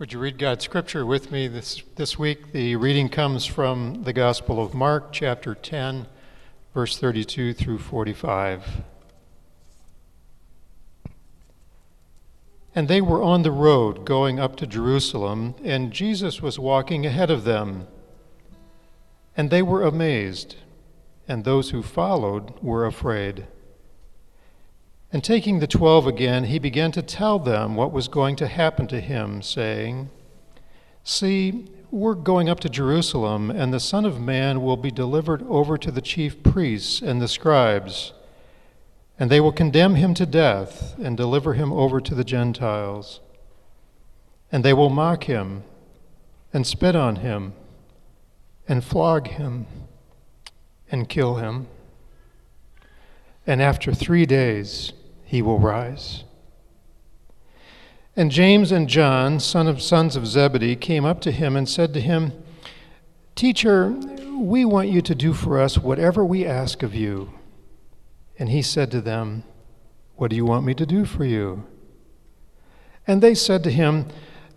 Would you read God's scripture with me this, this week? The reading comes from the Gospel of Mark, chapter 10, verse 32 through 45. And they were on the road going up to Jerusalem, and Jesus was walking ahead of them. And they were amazed, and those who followed were afraid. And taking the twelve again, he began to tell them what was going to happen to him, saying, See, we're going up to Jerusalem, and the Son of Man will be delivered over to the chief priests and the scribes, and they will condemn him to death and deliver him over to the Gentiles. And they will mock him, and spit on him, and flog him, and kill him. And after three days, he will rise. And James and John, son of sons of Zebedee, came up to him and said to him, Teacher, we want you to do for us whatever we ask of you. And he said to them, What do you want me to do for you? And they said to him,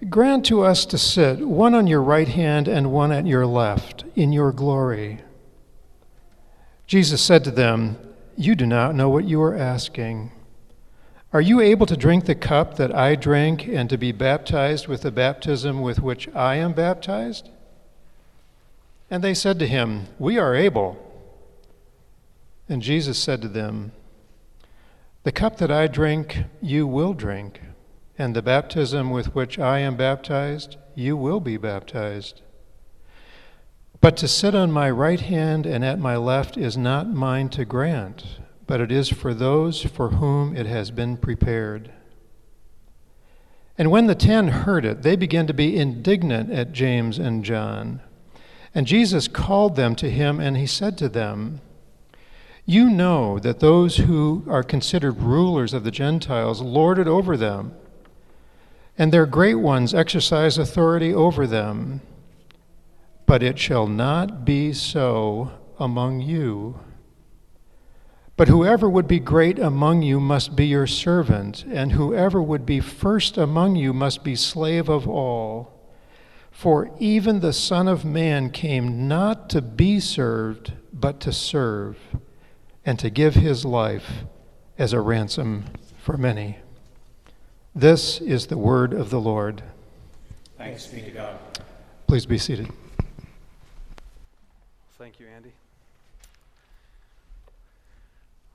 Grant to us to sit, one on your right hand and one at your left, in your glory. Jesus said to them, You do not know what you are asking. Are you able to drink the cup that I drank and to be baptized with the baptism with which I am baptized? And they said to him, We are able. And Jesus said to them, The cup that I drink, you will drink, and the baptism with which I am baptized, you will be baptized. But to sit on my right hand and at my left is not mine to grant but it is for those for whom it has been prepared. And when the ten heard it, they began to be indignant at James and John. And Jesus called them to him, and he said to them, You know that those who are considered rulers of the Gentiles lord it over them, and their great ones exercise authority over them. But it shall not be so among you. But whoever would be great among you must be your servant, and whoever would be first among you must be slave of all. For even the Son of Man came not to be served, but to serve, and to give his life as a ransom for many. This is the word of the Lord. Thanks be to God. Please be seated. Thank you, Andy.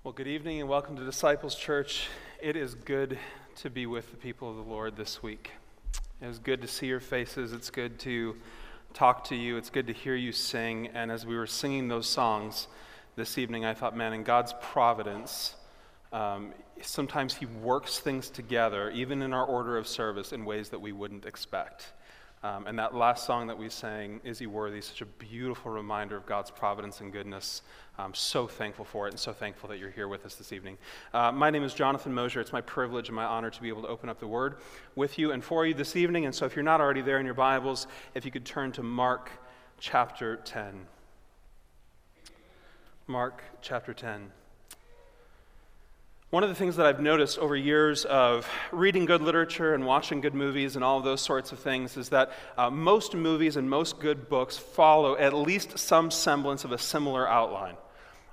Well, good evening and welcome to Disciples Church. It is good to be with the people of the Lord this week. It is good to see your faces. It's good to talk to you. It's good to hear you sing. And as we were singing those songs this evening, I thought, man, in God's providence, um, sometimes He works things together, even in our order of service, in ways that we wouldn't expect. Um, and that last song that we sang, Is He Worthy, such a beautiful reminder of God's providence and goodness. I'm so thankful for it and so thankful that you're here with us this evening. Uh, my name is Jonathan Mosier. It's my privilege and my honor to be able to open up the Word with you and for you this evening. And so if you're not already there in your Bibles, if you could turn to Mark chapter 10. Mark chapter 10. One of the things that I've noticed over years of reading good literature and watching good movies and all those sorts of things is that uh, most movies and most good books follow at least some semblance of a similar outline.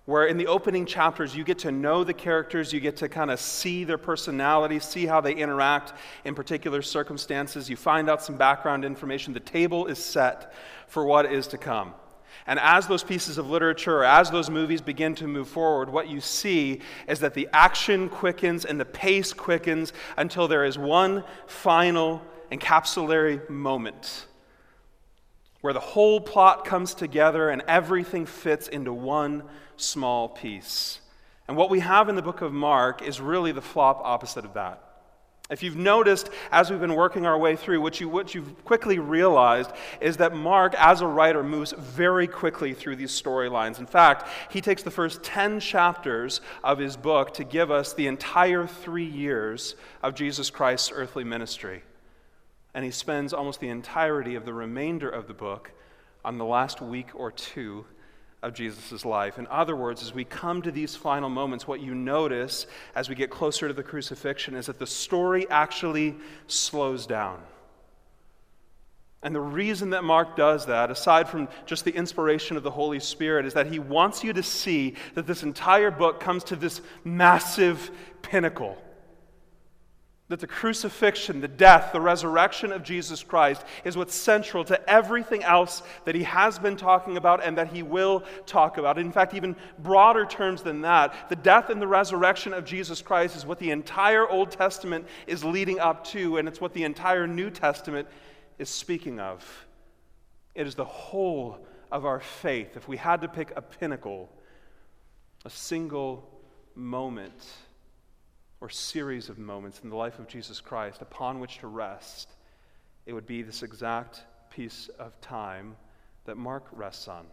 Where in the opening chapters, you get to know the characters, you get to kind of see their personality, see how they interact in particular circumstances, you find out some background information. The table is set for what is to come. And as those pieces of literature or as those movies begin to move forward, what you see is that the action quickens and the pace quickens until there is one final encapsulatory moment where the whole plot comes together and everything fits into one small piece. And what we have in the book of Mark is really the flop opposite of that. If you've noticed as we've been working our way through, what, you, what you've quickly realized is that Mark, as a writer, moves very quickly through these storylines. In fact, he takes the first 10 chapters of his book to give us the entire three years of Jesus Christ's earthly ministry. And he spends almost the entirety of the remainder of the book on the last week or two of Jesus' life. In other words, as we come to these final moments, what you notice as we get closer to the crucifixion is that the story actually slows down. And the reason that Mark does that, aside from just the inspiration of the Holy Spirit, is that he wants you to see that this entire book comes to this massive pinnacle. That the crucifixion, the death, the resurrection of Jesus Christ is what's central to everything else that he has been talking about and that he will talk about. In fact, even broader terms than that, the death and the resurrection of Jesus Christ is what the entire Old Testament is leading up to, and it's what the entire New Testament is speaking of. It is the whole of our faith. If we had to pick a pinnacle, a single moment or series of moments in the life of Jesus Christ upon which to rest, it would be this exact piece of time that Mark rests on.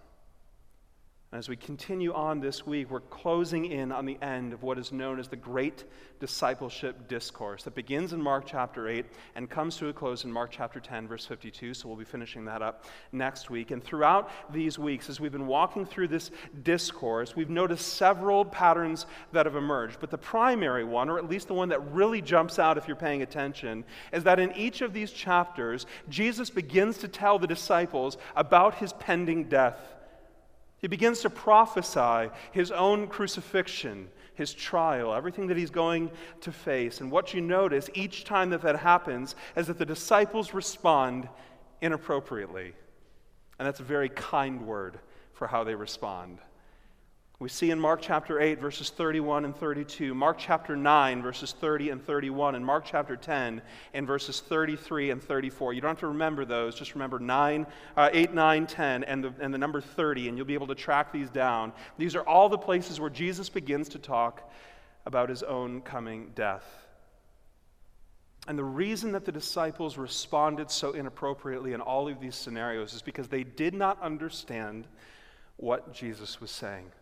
As we continue on this week, we're closing in on the end of what is known as the Great Discipleship Discourse that begins in Mark chapter 8 and comes to a close in Mark chapter 10, verse 52. So we'll be finishing that up next week. And throughout these weeks, as we've been walking through this discourse, we've noticed several patterns that have emerged. But the primary one, or at least the one that really jumps out if you're paying attention, is that in each of these chapters, Jesus begins to tell the disciples about his pending death. He begins to prophesy his own crucifixion, his trial, everything that he's going to face. And what you notice each time that that happens is that the disciples respond inappropriately. And that's a very kind word for how they respond. We see in Mark chapter 8, verses 31 and 32, Mark chapter 9, verses 30 and 31, and Mark chapter 10, in verses 33 and 34. You don't have to remember those, just remember 9, uh, 8, 9, 10, and the, and the number 30, and you'll be able to track these down. These are all the places where Jesus begins to talk about his own coming death. And the reason that the disciples responded so inappropriately in all of these scenarios is because they did not understand what Jesus was saying.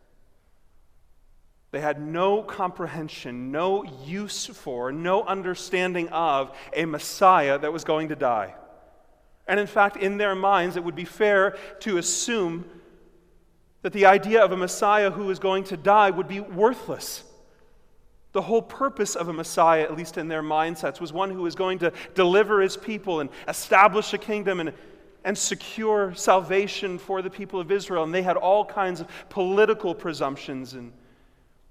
They had no comprehension, no use for, no understanding of a Messiah that was going to die. And in fact, in their minds, it would be fair to assume that the idea of a Messiah who is going to die would be worthless. The whole purpose of a Messiah, at least in their mindsets, was one who was going to deliver his people and establish a kingdom and, and secure salvation for the people of Israel. And they had all kinds of political presumptions and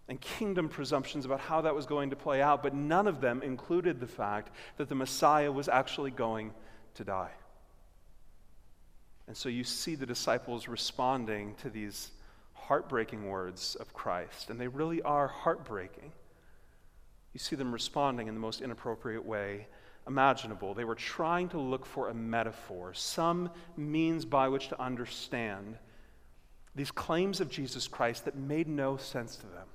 and kingdom presumptions about how that was going to play out, but none of them included the fact that the Messiah was actually going to die. And so you see the disciples responding to these heartbreaking words of Christ, and they really are heartbreaking. You see them responding in the most inappropriate way imaginable. They were trying to look for a metaphor, some means by which to understand these claims of Jesus Christ that made no sense to them.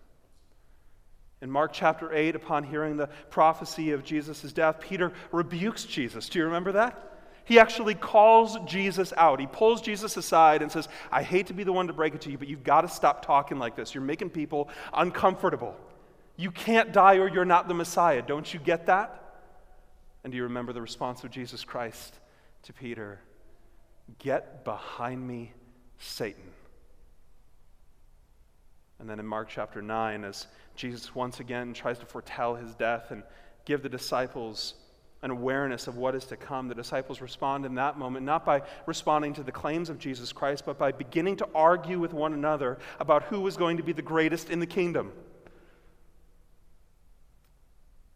In Mark chapter 8, upon hearing the prophecy of Jesus' death, Peter rebukes Jesus. Do you remember that? He actually calls Jesus out. He pulls Jesus aside and says, I hate to be the one to break it to you, but you've got to stop talking like this. You're making people uncomfortable. You can't die or you're not the Messiah. Don't you get that? And do you remember the response of Jesus Christ to Peter? Get behind me, Satan. And then in Mark chapter 9, as Jesus once again tries to foretell his death and give the disciples an awareness of what is to come, the disciples respond in that moment not by responding to the claims of Jesus Christ, but by beginning to argue with one another about who was going to be the greatest in the kingdom.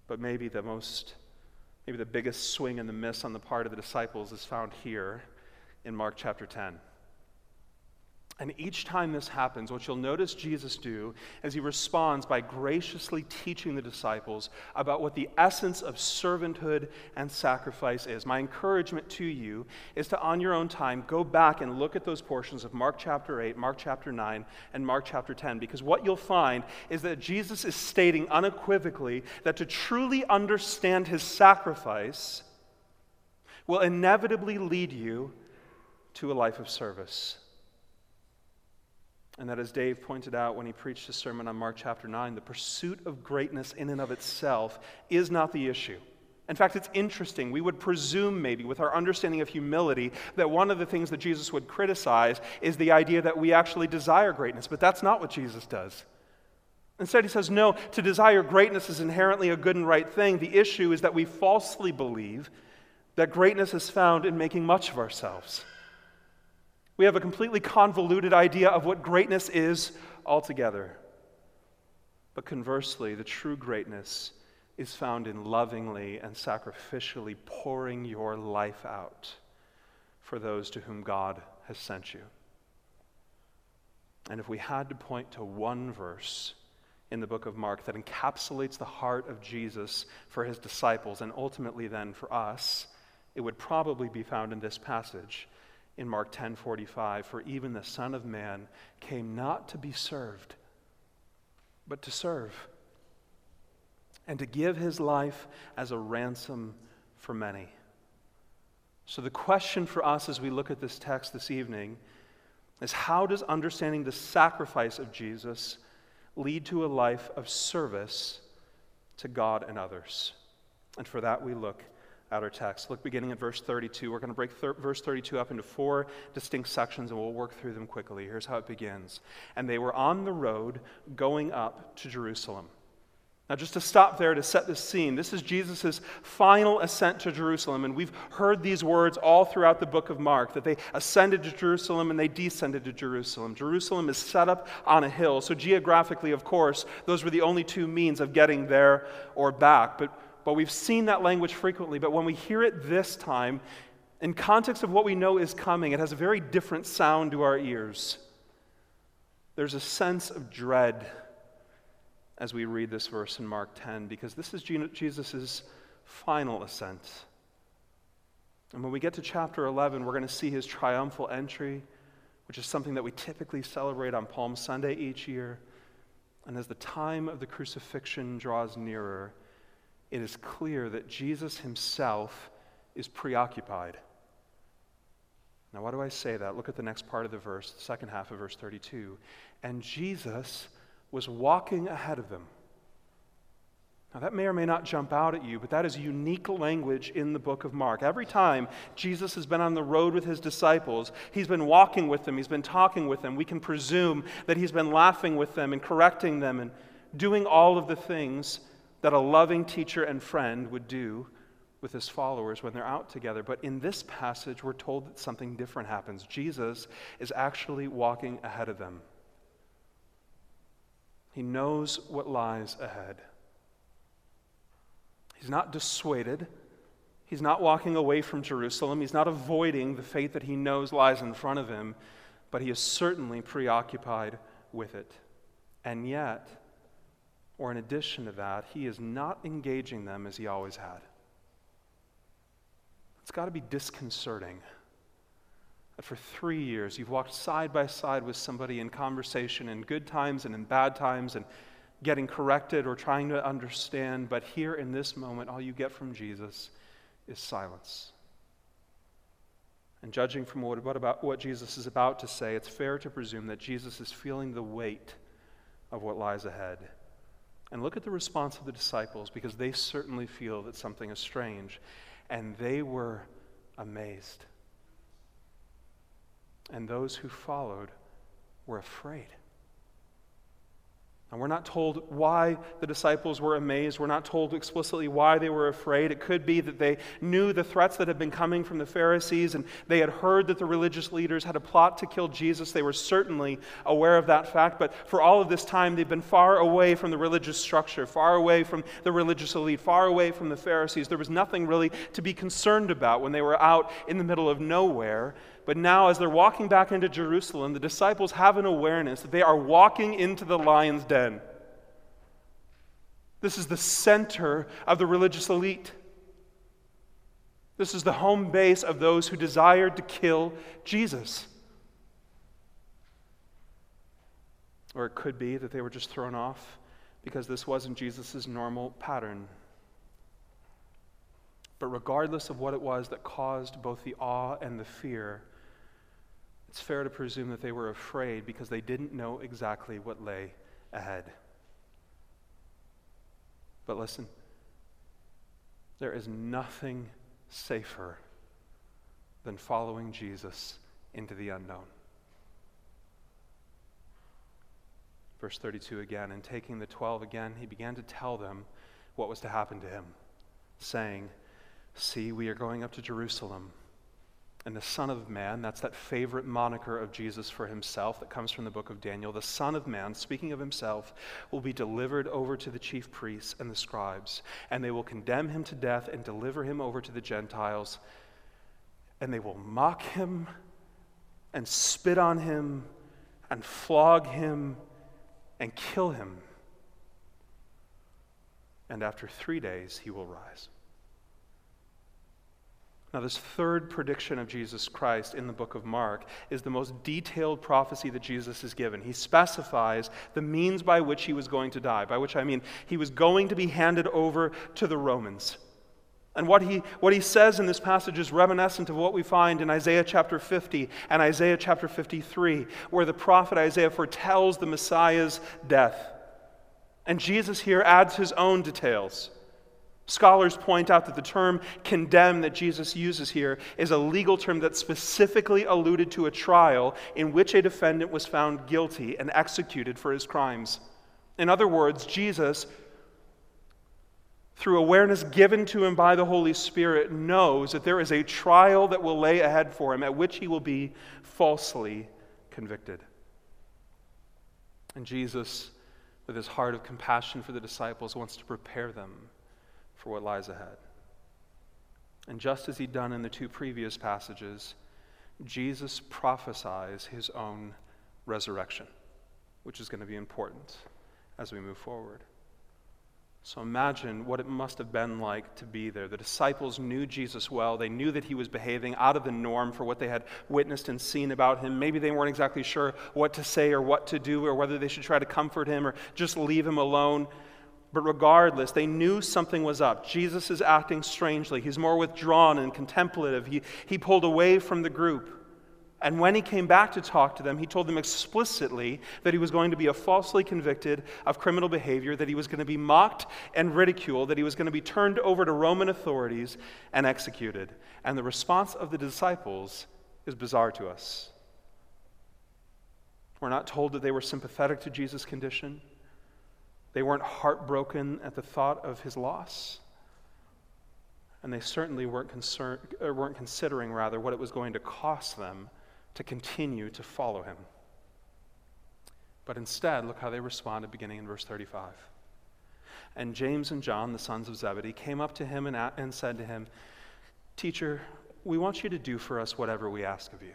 But maybe the most, maybe the biggest swing and the miss on the part of the disciples is found here in Mark chapter 10. And each time this happens, what you'll notice Jesus do is he responds by graciously teaching the disciples about what the essence of servanthood and sacrifice is. My encouragement to you is to, on your own time, go back and look at those portions of Mark chapter 8, Mark chapter 9, and Mark chapter 10, because what you'll find is that Jesus is stating unequivocally that to truly understand his sacrifice will inevitably lead you to a life of service. And that, as Dave pointed out when he preached his sermon on Mark chapter 9, the pursuit of greatness in and of itself is not the issue. In fact, it's interesting. We would presume, maybe, with our understanding of humility, that one of the things that Jesus would criticize is the idea that we actually desire greatness. But that's not what Jesus does. Instead, he says, no, to desire greatness is inherently a good and right thing. The issue is that we falsely believe that greatness is found in making much of ourselves. We have a completely convoluted idea of what greatness is altogether. But conversely, the true greatness is found in lovingly and sacrificially pouring your life out for those to whom God has sent you. And if we had to point to one verse in the book of Mark that encapsulates the heart of Jesus for his disciples and ultimately then for us, it would probably be found in this passage in Mark 10:45 for even the son of man came not to be served but to serve and to give his life as a ransom for many. So the question for us as we look at this text this evening is how does understanding the sacrifice of Jesus lead to a life of service to God and others? And for that we look at our text. Look beginning at verse 32. We're going to break thir- verse 32 up into four distinct sections and we'll work through them quickly. Here's how it begins. And they were on the road going up to Jerusalem. Now, just to stop there to set the scene, this is Jesus' final ascent to Jerusalem. And we've heard these words all throughout the book of Mark that they ascended to Jerusalem and they descended to Jerusalem. Jerusalem is set up on a hill. So, geographically, of course, those were the only two means of getting there or back. But but we've seen that language frequently. But when we hear it this time, in context of what we know is coming, it has a very different sound to our ears. There's a sense of dread as we read this verse in Mark 10, because this is Jesus' final ascent. And when we get to chapter 11, we're going to see his triumphal entry, which is something that we typically celebrate on Palm Sunday each year. And as the time of the crucifixion draws nearer, it is clear that Jesus himself is preoccupied. Now, why do I say that? Look at the next part of the verse, the second half of verse 32. And Jesus was walking ahead of them. Now, that may or may not jump out at you, but that is unique language in the book of Mark. Every time Jesus has been on the road with his disciples, he's been walking with them, he's been talking with them. We can presume that he's been laughing with them and correcting them and doing all of the things that a loving teacher and friend would do with his followers when they're out together. But in this passage, we're told that something different happens. Jesus is actually walking ahead of them, he knows what lies ahead. He's not dissuaded. He's not walking away from Jerusalem. He's not avoiding the fate that he knows lies in front of him, but he is certainly preoccupied with it. And yet, or in addition to that, he is not engaging them as he always had. It's got to be disconcerting that for three years you've walked side by side with somebody in conversation in good times and in bad times and getting corrected or trying to understand, but here in this moment, all you get from Jesus is silence. And judging from what, what, about, what Jesus is about to say, it's fair to presume that Jesus is feeling the weight of what lies ahead. And look at the response of the disciples because they certainly feel that something is strange. And they were amazed. And those who followed were afraid. And we're not told why the disciples were amazed. We're not told explicitly why they were afraid. It could be that they knew the threats that had been coming from the Pharisees and they had heard that the religious leaders had a plot to kill Jesus. They were certainly aware of that fact. But for all of this time, they've been far away from the religious structure, far away from the religious elite, far away from the Pharisees. There was nothing really to be concerned about when they were out in the middle of nowhere. But now, as they're walking back into Jerusalem, the disciples have an awareness that they are walking into the lion's den. This is the center of the religious elite. This is the home base of those who desired to kill Jesus. Or it could be that they were just thrown off because this wasn't Jesus' normal pattern. But regardless of what it was that caused both the awe and the fear, it's fair to presume that they were afraid because they didn't know exactly what lay ahead. But listen, there is nothing safer than following Jesus into the unknown. Verse 32 again, and taking the twelve again, he began to tell them what was to happen to him, saying, See, we are going up to Jerusalem. And the Son of Man, that's that favorite moniker of Jesus for himself that comes from the book of Daniel. The Son of Man, speaking of himself, will be delivered over to the chief priests and the scribes, and they will condemn him to death and deliver him over to the Gentiles. And they will mock him and spit on him and flog him and kill him. And after three days, he will rise. Now, this third prediction of Jesus Christ in the book of Mark is the most detailed prophecy that Jesus is given. He specifies the means by which he was going to die, by which I mean he was going to be handed over to the Romans. And what he, what he says in this passage is reminiscent of what we find in Isaiah chapter 50 and Isaiah chapter 53, where the prophet Isaiah foretells the Messiah's death. And Jesus here adds his own details. Scholars point out that the term condemn that Jesus uses here is a legal term that specifically alluded to a trial in which a defendant was found guilty and executed for his crimes. In other words, Jesus, through awareness given to him by the Holy Spirit, knows that there is a trial that will lay ahead for him at which he will be falsely convicted. And Jesus, with his heart of compassion for the disciples, wants to prepare them for what lies ahead. And just as he'd done in the two previous passages, Jesus prophesies his own resurrection, which is going to be important as we move forward. So imagine what it must have been like to be there. The disciples knew Jesus well. They knew that he was behaving out of the norm for what they had witnessed and seen about him. Maybe they weren't exactly sure what to say or what to do or whether they should try to comfort him or just leave him alone. But regardless, they knew something was up. Jesus is acting strangely. He's more withdrawn and contemplative. He, he pulled away from the group. And when he came back to talk to them, he told them explicitly that he was going to be falsely convicted of criminal behavior, that he was going to be mocked and ridiculed, that he was going to be turned over to Roman authorities and executed. And the response of the disciples is bizarre to us. We're not told that they were sympathetic to Jesus' condition. They weren't heartbroken at the thought of his loss. And they certainly weren't, concern, uh, weren't considering, rather, what it was going to cost them to continue to follow him. But instead, look how they responded beginning in verse 35. And James and John, the sons of Zebedee, came up to him and, and said to him, Teacher, we want you to do for us whatever we ask of you.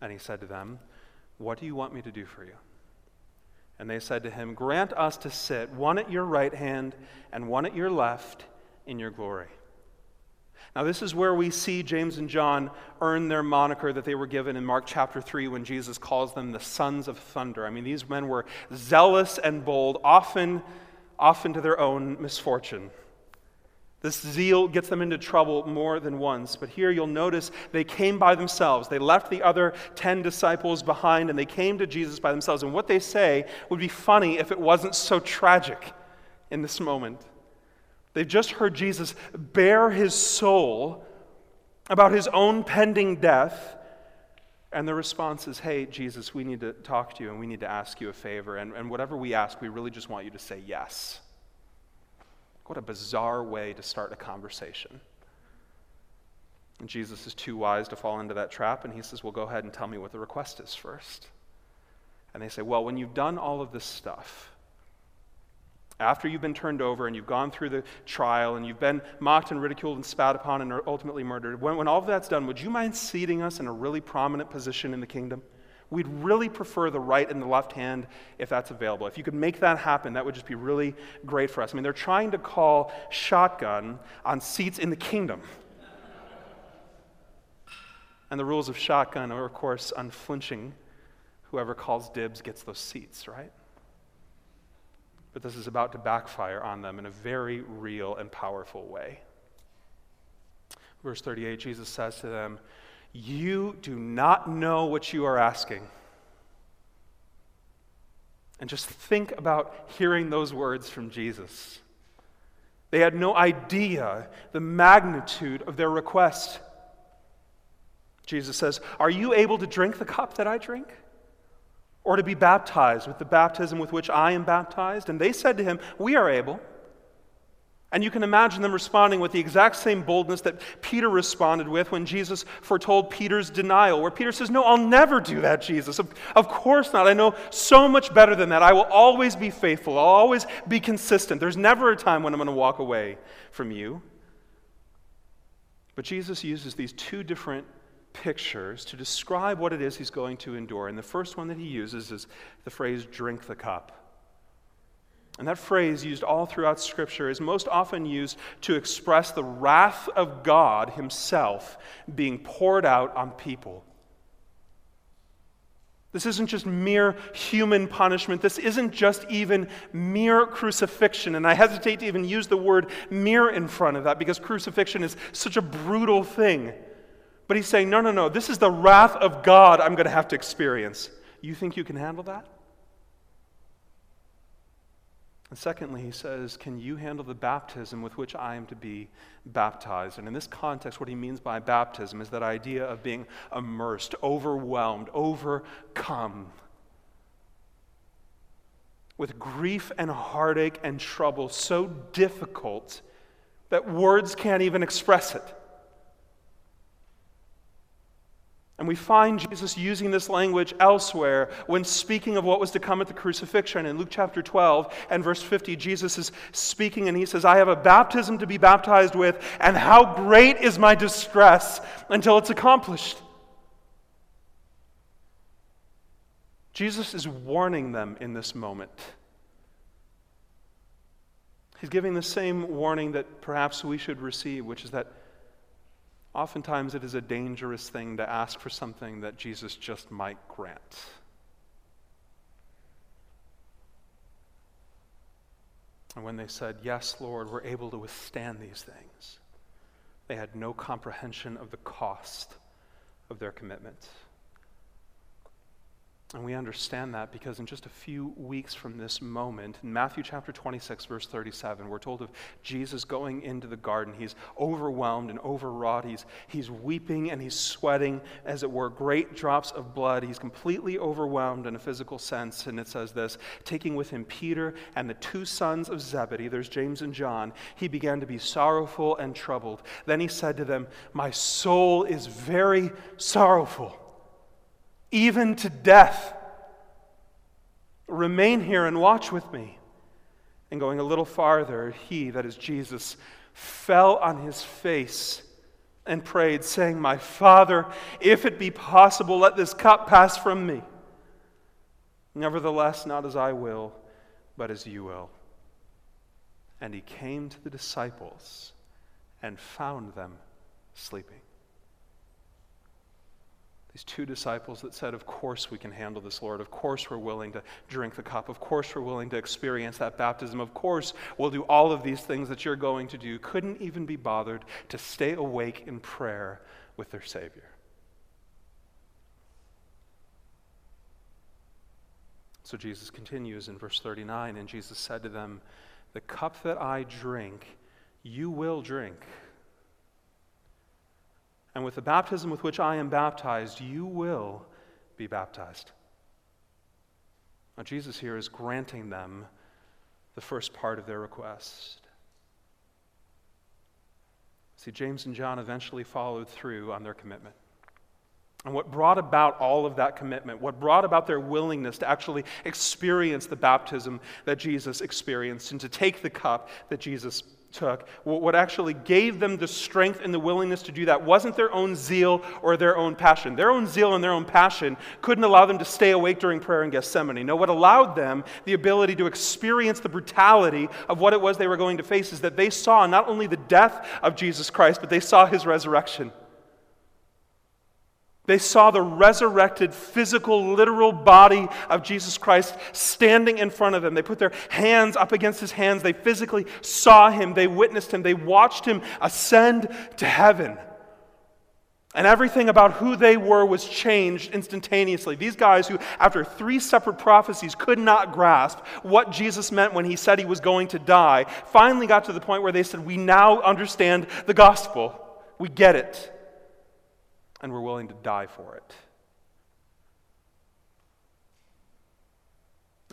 And he said to them, What do you want me to do for you? And they said to him, Grant us to sit, one at your right hand and one at your left, in your glory. Now, this is where we see James and John earn their moniker that they were given in Mark chapter 3 when Jesus calls them the sons of thunder. I mean, these men were zealous and bold, often, often to their own misfortune. This zeal gets them into trouble more than once. But here you'll notice they came by themselves. They left the other 10 disciples behind and they came to Jesus by themselves. And what they say would be funny if it wasn't so tragic in this moment. They've just heard Jesus bare his soul about his own pending death. And the response is, Hey, Jesus, we need to talk to you and we need to ask you a favor. And, and whatever we ask, we really just want you to say yes. What a bizarre way to start a conversation. And Jesus is too wise to fall into that trap, and he says, Well, go ahead and tell me what the request is first. And they say, Well, when you've done all of this stuff, after you've been turned over and you've gone through the trial and you've been mocked and ridiculed and spat upon and ultimately murdered, when, when all of that's done, would you mind seating us in a really prominent position in the kingdom? We'd really prefer the right and the left hand if that's available. If you could make that happen, that would just be really great for us. I mean, they're trying to call shotgun on seats in the kingdom. And the rules of shotgun are, of course, unflinching. Whoever calls dibs gets those seats, right? But this is about to backfire on them in a very real and powerful way. Verse 38, Jesus says to them, you do not know what you are asking. And just think about hearing those words from Jesus. They had no idea the magnitude of their request. Jesus says, Are you able to drink the cup that I drink? Or to be baptized with the baptism with which I am baptized? And they said to him, We are able. And you can imagine them responding with the exact same boldness that Peter responded with when Jesus foretold Peter's denial, where Peter says, No, I'll never do that, Jesus. Of, of, course not. I know so much better than that. I will always be faithful, I'll always be consistent. There's never a time when I'm going to walk away from you. But Jesus uses these two different pictures to describe what it is he's going to endure. And the first one that he uses is the phrase, drink the cup. And that phrase, used all throughout Scripture, is most often used to express the wrath of God Himself being poured out on people. This isn't just mere human punishment. This isn't just even mere crucifixion. And I hesitate to even use the word mere in front of that because crucifixion is such a brutal thing. But he's saying, no, no, no, this is the wrath of God I'm going to have to experience. You think you can handle that? And secondly, he says, Can you handle the baptism with which I am to be baptized? And in this context, what he means by baptism is that idea of being immersed, overwhelmed, overcome with grief and heartache and trouble so difficult that words can't even express it. And we find Jesus using this language elsewhere when speaking of what was to come at the crucifixion. In Luke chapter 12 and verse 50, Jesus is speaking and he says, I have a baptism to be baptized with, and how great is my distress until it's accomplished. Jesus is warning them in this moment. He's giving the same warning that perhaps we should receive, which is that Oftentimes, it is a dangerous thing to ask for something that Jesus just might grant. And when they said, Yes, Lord, we're able to withstand these things, they had no comprehension of the cost of their commitment. And we understand that because in just a few weeks from this moment, in Matthew chapter 26, verse 37, we're told of Jesus going into the garden. He's overwhelmed and overwrought. He's, he's weeping and he's sweating, as it were, great drops of blood. He's completely overwhelmed in a physical sense. And it says this taking with him Peter and the two sons of Zebedee, there's James and John, he began to be sorrowful and troubled. Then he said to them, My soul is very sorrowful even to death. Remain here and watch with me. And going a little farther, he, that is Jesus, fell on his face and prayed, saying, My Father, if it be possible, let this cup pass from me. Nevertheless, not as I will, but as you will. And he came to the disciples and found them sleeping. These two disciples that said, Of course we can handle this, Lord. Of course we're willing to drink the cup. Of course we're willing to experience that baptism. Of course we'll do all of these things that you're going to do. Couldn't even be bothered to stay awake in prayer with their Savior. So Jesus continues in verse 39, and Jesus said to them, The cup that I drink, you will drink. And with the baptism with which I am baptized, you will be baptized. Now, Jesus here is granting them the first part of their request. See, James and John eventually followed through on their commitment. And what brought about all of that commitment, what brought about their willingness to actually experience the baptism that Jesus experienced and to take the cup that Jesus took, what actually gave them the strength and the willingness to do that wasn't their own zeal or their own passion. Their own zeal and their own passion couldn't allow them to stay awake during prayer in Gethsemane. No, what allowed them the ability to experience the brutality of what it was they were going to face is that they saw not only the death of Jesus Christ, but they saw his resurrection. They saw the resurrected, physical, literal body of Jesus Christ standing in front of them. They put their hands up against his hands. They physically saw him. They witnessed him. They watched him ascend to heaven. And everything about who they were was changed instantaneously. These guys, who, after three separate prophecies, could not grasp what Jesus meant when he said he was going to die, finally got to the point where they said, We now understand the gospel. We get it and we're willing to die for it.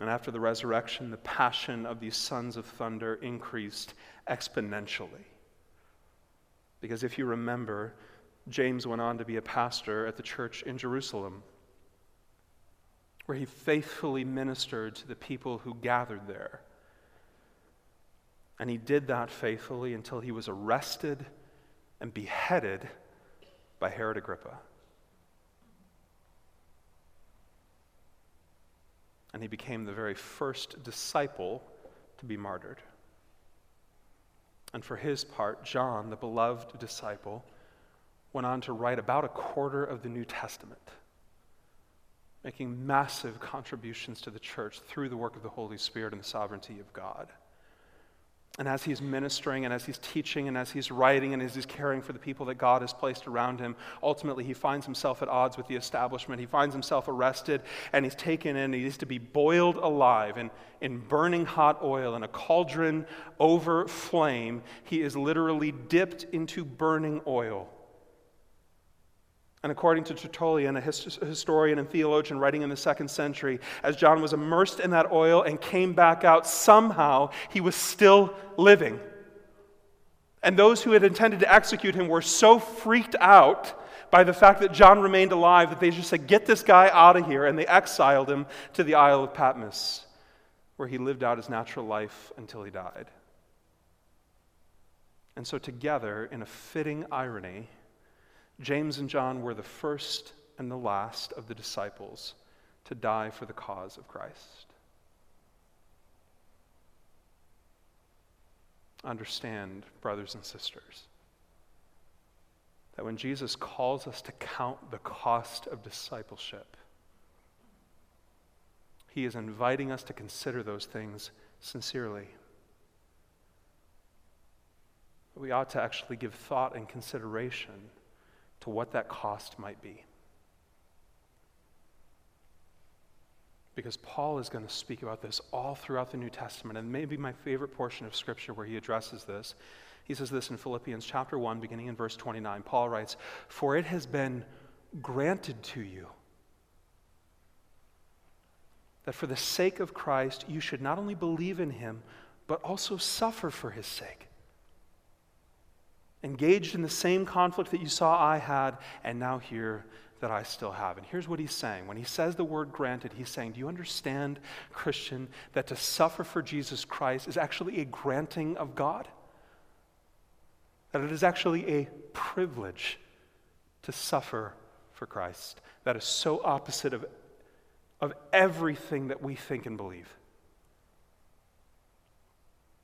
And after the resurrection, the passion of these sons of thunder increased exponentially. Because if you remember, James went on to be a pastor at the church in Jerusalem, where he faithfully ministered to the people who gathered there. And he did that faithfully until he was arrested and beheaded by Herod Agrippa. and he became the very first disciple to be martyred. And for his part, John, the beloved disciple, went on to write about a quarter of the New Testament, making massive contributions to the church through the work of the Holy Spirit and the sovereignty of God. And as he's ministering and as he's teaching and as he's writing and as he's caring for the people that God has placed around him, ultimately he finds himself at odds with the establishment. He finds himself arrested and he's taken in. He needs to be boiled alive in, in burning hot oil in a cauldron over flame. He is literally dipped into burning oil. And according to Tertullian, a historian and theologian writing in the second century, as John was immersed in that oil and came back out, somehow he was still living. And those who had intended to execute him were so freaked out by the fact that John remained alive that they just said, Get this guy out of here. And they exiled him to the Isle of Patmos, where he lived out his natural life until he died. And so, together, in a fitting irony, James and John were the first and the last of the disciples to die for the cause of Christ. Understand, brothers and sisters, that when Jesus calls us to count the cost of discipleship, he is inviting us to consider those things sincerely. We ought to actually give thought and consideration to what that cost might be. Because Paul is going to speak about this all throughout the New Testament, and maybe my favorite portion of Scripture where he addresses this. He says this in Philippians chapter 1, beginning in verse 29. Paul writes, For it has been granted to you that for the sake of Christ you should not only believe in him, but also suffer for his sake engaged in the same conflict that you saw I had, and now hear that I still have. And here's what he's saying. When he says the word granted, he's saying, Do you understand, Christian, that to suffer for Jesus Christ is actually a granting of God? That it is actually a privilege to suffer for Christ. That is so opposite of, of everything that we think and believe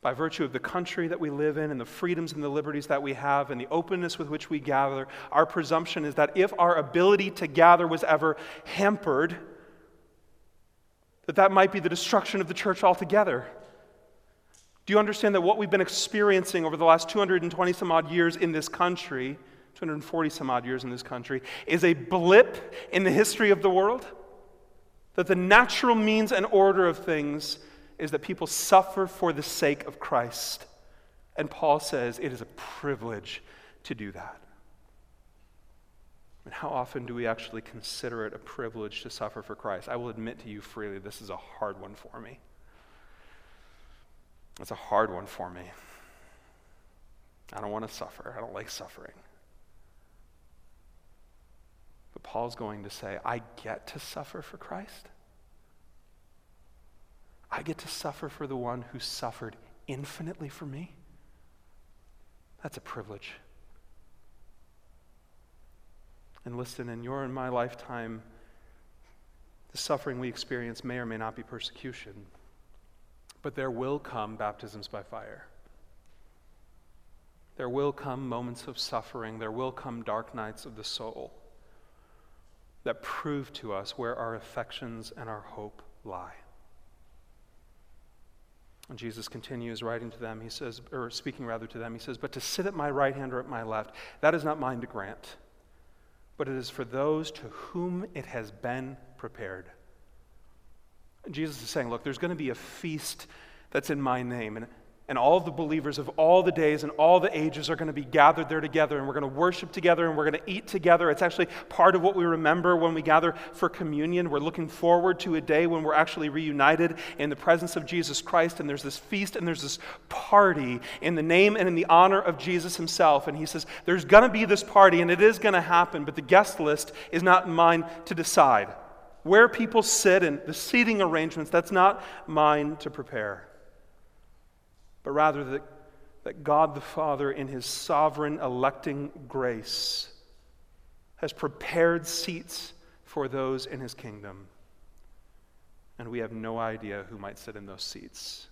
by virtue of the country that we live in and the freedoms and the liberties that we have and the openness with which we gather, our presumption is that if our ability to gather was ever hampered, that that might be the destruction of the church altogether. Do you understand that what we've been experiencing over the last 220 some odd years in this country, 240 some odd years in this country, is a blip in the history of the world? That the natural means and order of things is that people suffer for the sake of Christ. And Paul says it is a privilege to do that. And how often do we actually consider it a privilege to suffer for Christ? I will admit to you freely, this is a hard one for me. It's a hard one for me. I don't want to suffer, I don't like suffering. But Paul's going to say, I get to suffer for Christ. I get to suffer for the one who suffered infinitely for me. That's a privilege. And listen, in your and my lifetime, the suffering we experience may or may not be persecution, but there will come baptisms by fire. There will come moments of suffering. There will come dark nights of the soul that prove to us where our affections and our hope lie. Jesus continues writing to them, he says, or speaking rather to them, he says, But to sit at my right hand or at my left, that is not mine to grant, but it is for those to whom it has been prepared. Jesus is saying, Look, there's going to be a feast that's in my name. And, And all the believers of all the days and all the ages are going to be gathered there together, and we're going to worship together and we're going to eat together. It's actually part of what we remember when we gather for communion. We're looking forward to a day when we're actually reunited in the presence of Jesus Christ, and there's this feast and there's this party in the name and in the honor of Jesus himself. And he says, There's going to be this party, and it is going to happen, but the guest list is not mine to decide. Where people sit and the seating arrangements, that's not mine to prepare but rather that, that God the Father, in his sovereign electing grace, has prepared seats for those in his kingdom. And we have no idea who might sit in those seats.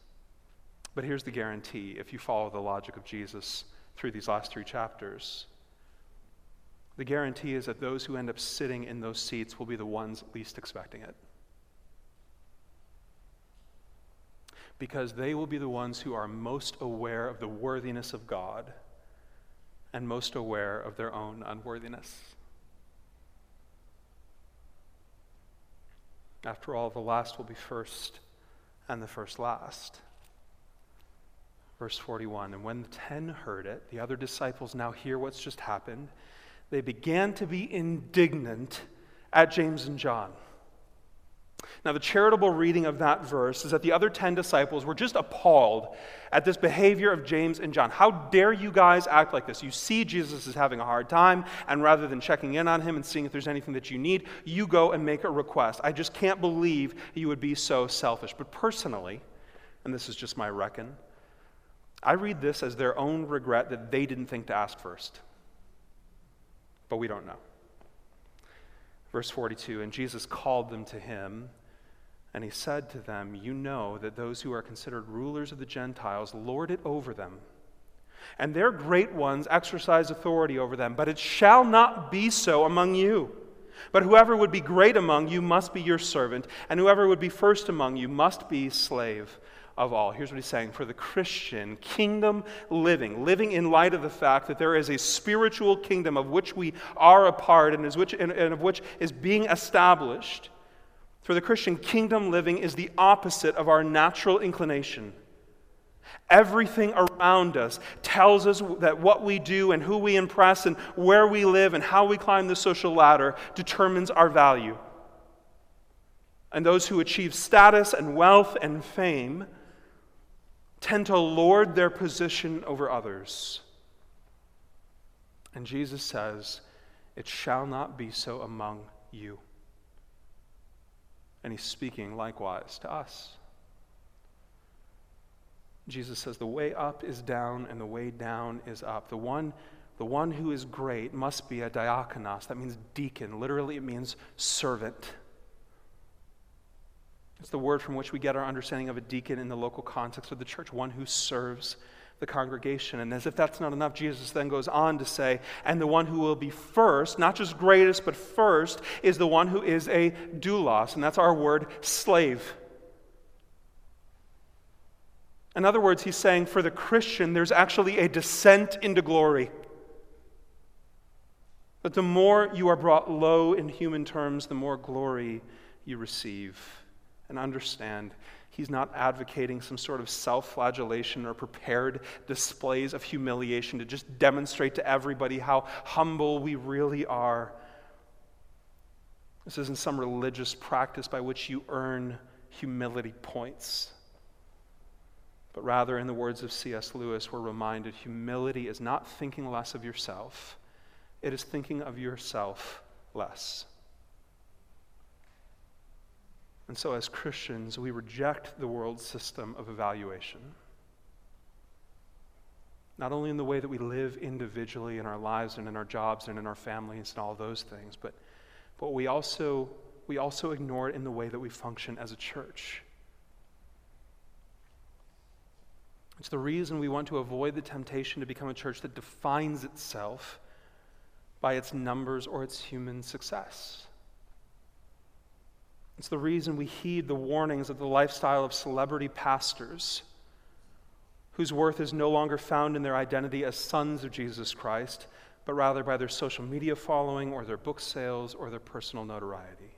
But here's the guarantee if you follow the logic of Jesus through these last three chapters. The guarantee is that those who end up sitting in those seats will be the ones least expecting it. Because they will be the ones who are most aware of the worthiness of God and most aware of their own unworthiness. After all, the last will be first, and the first last. Verse 41 And when the ten heard it, the other disciples now hear what's just happened, they began to be indignant at James and John. Now, the charitable reading of that verse is that the other 10 disciples were just appalled at this behavior of James and John. How dare you guys act like this? You see Jesus is having a hard time, and rather than checking in on him and seeing if there's anything that you need, you go and make a request. I just can't believe you would be so selfish. But personally, and this is just my reckon, I read this as their own regret that they didn't think to ask first. But we don't know. Verse 42 And Jesus called them to him and he said to them, You know that those who are considered rulers of the Gentiles lord it over them, and their great ones exercise authority over them. But it shall not be so among you. But whoever would be great among you must be your servant, and whoever would be first among you must be slave of all. Here's what he's saying for the Christian, kingdom living, living in light of the fact that there is a spiritual kingdom of which we are a part and, is which, and, and of which is being established for the Christian, kingdom living is the opposite of our natural inclination. Everything around us tells us that what we do and who we impress and where we live and how we climb the social ladder determines our value. And those who achieve status and wealth and fame tend to lord their position over others. And Jesus says, It shall not be so among you. And he's speaking likewise to us. Jesus says, The way up is down, and the way down is up. The one, the one who is great must be a diakonos. That means deacon. Literally, it means servant. It's the word from which we get our understanding of a deacon in the local context of the church, one who serves the congregation. And as if that's not enough, Jesus then goes on to say, and the one who will be first, not just greatest, but first, is the one who is a doulos, and that's our word slave. In other words, he's saying for the Christian, there's actually a descent into glory. But the more you are brought low in human terms, the more glory you receive. And understand, He's not advocating some sort of self flagellation or prepared displays of humiliation to just demonstrate to everybody how humble we really are. This isn't some religious practice by which you earn humility points. But rather, in the words of C.S. Lewis, we're reminded humility is not thinking less of yourself, it is thinking of yourself less. And so, as Christians, we reject the world system of evaluation. Not only in the way that we live individually in our lives and in our jobs and in our families and all those things, but, but we, also, we also ignore it in the way that we function as a church. It's the reason we want to avoid the temptation to become a church that defines itself by its numbers or its human success. It's the reason we heed the warnings of the lifestyle of celebrity pastors whose worth is no longer found in their identity as sons of Jesus Christ, but rather by their social media following or their book sales or their personal notoriety.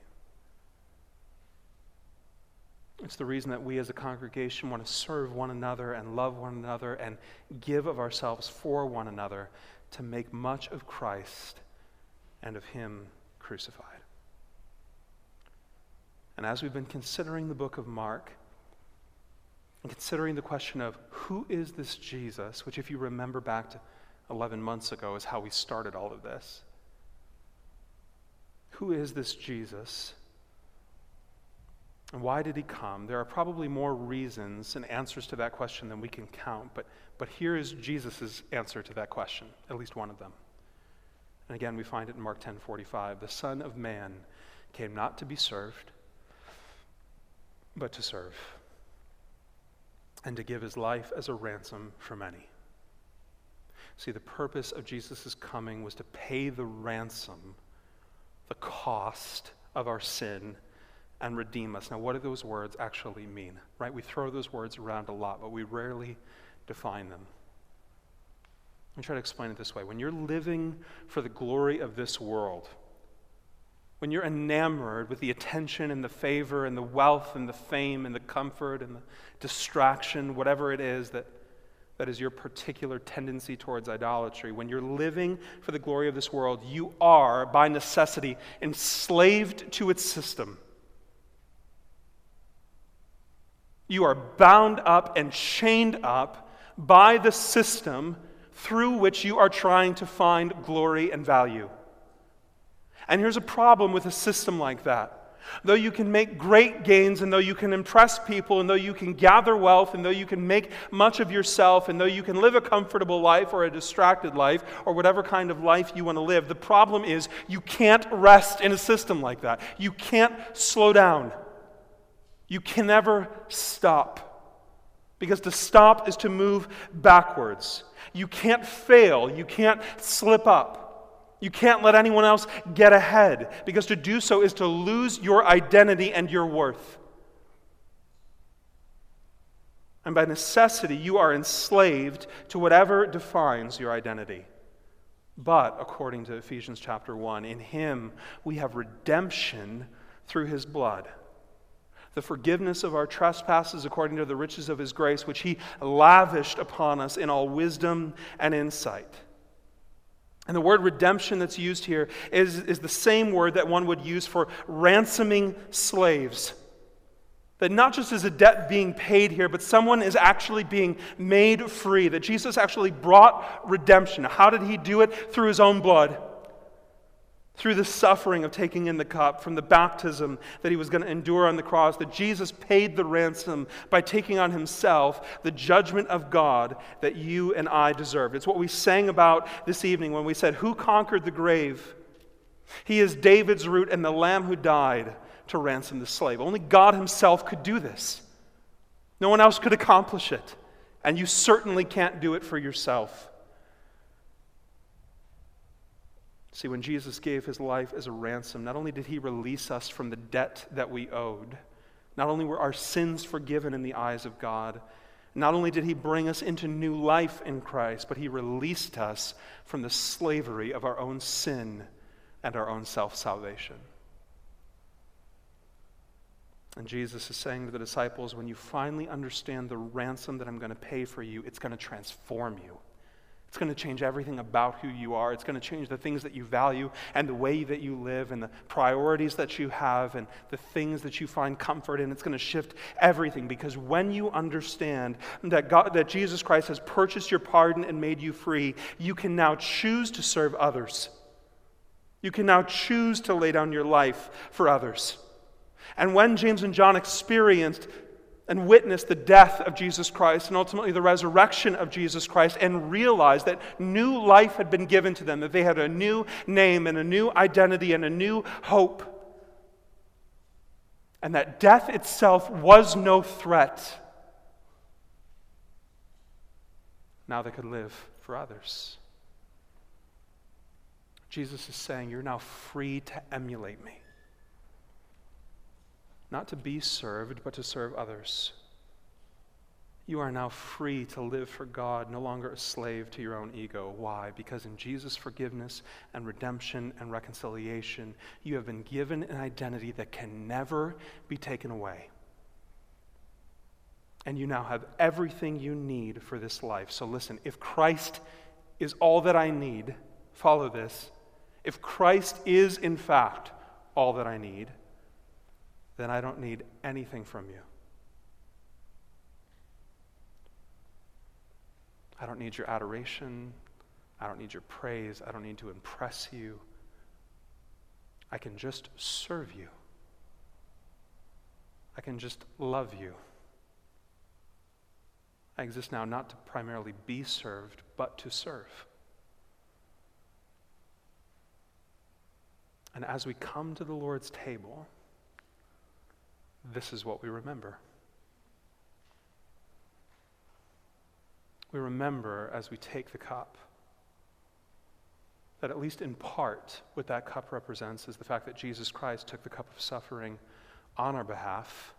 It's the reason that we as a congregation want to serve one another and love one another and give of ourselves for one another to make much of Christ and of Him crucified. And as we've been considering the book of Mark, and considering the question of who is this Jesus, which, if you remember back to 11 months ago, is how we started all of this. Who is this Jesus? And why did he come? There are probably more reasons and answers to that question than we can count, but, but here is Jesus' answer to that question, at least one of them. And again, we find it in Mark 10 45. The Son of Man came not to be served, but to serve, and to give his life as a ransom for many. See, the purpose of Jesus' coming was to pay the ransom, the cost of our sin and redeem us. Now, what do those words actually mean? Right? We throw those words around a lot, but we rarely define them. Let me try to explain it this way. When you're living for the glory of this world, when you're enamored with the attention and the favor and the wealth and the fame and the comfort and the distraction, whatever it is that, that is your particular tendency towards idolatry, when you're living for the glory of this world, you are, by necessity, enslaved to its system. You are bound up and chained up by the system through which you are trying to find glory and value. And here's a problem with a system like that. Though you can make great gains, and though you can impress people, and though you can gather wealth, and though you can make much of yourself, and though you can live a comfortable life or a distracted life, or whatever kind of life you want to live, the problem is you can't rest in a system like that. You can't slow down. You can never stop. Because to stop is to move backwards. You can't fail. You can't slip up. You can't let anyone else get ahead. Because to do so is to lose your identity and your worth. And by necessity, you are enslaved to whatever defines your identity. But, according to Ephesians chapter 1, in Him we have redemption through His blood the forgiveness of our trespasses according to the riches of his grace, which he lavished upon us in all wisdom and insight. And the word redemption that's used here is, is the same word that one would use for ransoming slaves. That not just is a debt being paid here, but someone is actually being made free. That Jesus actually brought redemption. How did he do it? Through his own blood through the suffering of taking in the cup, from the baptism that he was going to endure on the cross, that Jesus paid the ransom by taking on himself the judgment of God that you and I deserved. It's what we sang about this evening when we said, Who conquered the grave? He is David's root and the lamb who died to ransom the slave. Only God himself could do this. No one else could accomplish it. And you certainly can't do it for yourself. See, when Jesus gave his life as a ransom, not only did he release us from the debt that we owed, not only were our sins forgiven in the eyes of God, not only did he bring us into new life in Christ, but he released us from the slavery of our own sin and our own self salvation. And Jesus is saying to the disciples, when you finally understand the ransom that I'm going to pay for you, it's going to transform you. It's going to change everything about who you are. It's going to change the things that you value and the way that you live and the priorities that you have and the things that you find comfort in. It's going to shift everything because when you understand that, God, that Jesus Christ has purchased your pardon and made you free, you can now choose to serve others. You can now choose to lay down your life for others. And when James and John experienced and witnessed the death of Jesus Christ and ultimately the resurrection of Jesus Christ and realized that new life had been given to them, that they had a new name and a new identity and a new hope, and that death itself was no threat. Now they could live for others. Jesus is saying, You're now free to emulate me not to be served, but to serve others. You are now free to live for God, no longer a slave to your own ego. Why? Because in Jesus' forgiveness and redemption and reconciliation, you have been given an identity that can never be taken away. And you now have everything you need for this life. So listen, if Christ is all that I need, follow this. If Christ is, in fact, all that I need, then I don't need anything from you. I don't need your adoration. I don't need your praise. I don't need to impress you. I can just serve you. I can just love you. I exist now not to primarily be served, but to serve. And as we come to the Lord's table, this is what we remember. We remember as we take the cup that, at least in part, what that cup represents is the fact that Jesus Christ took the cup of suffering on our behalf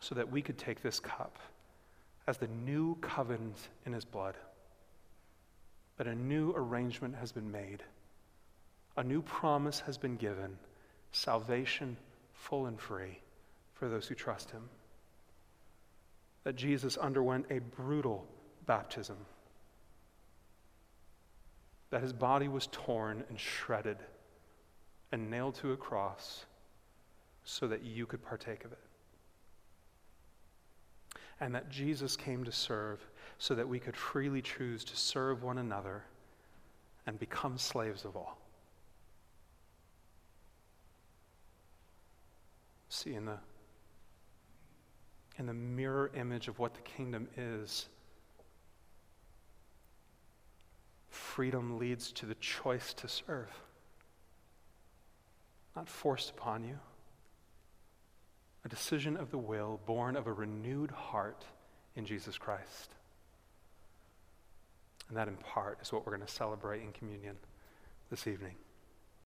so that we could take this cup as the new covenant in his blood. That a new arrangement has been made, a new promise has been given salvation full and free for those who trust him. That Jesus underwent a brutal baptism, that his body was torn and shredded and nailed to a cross so that you could partake of it and that Jesus came to serve so that we could freely choose to serve one another and become slaves of all. See, in the, in the mirror image of what the kingdom is, freedom leads to the choice to serve, not forced upon you a decision of the will born of a renewed heart in Jesus Christ. And that, in part, is what we're going to celebrate in communion this evening.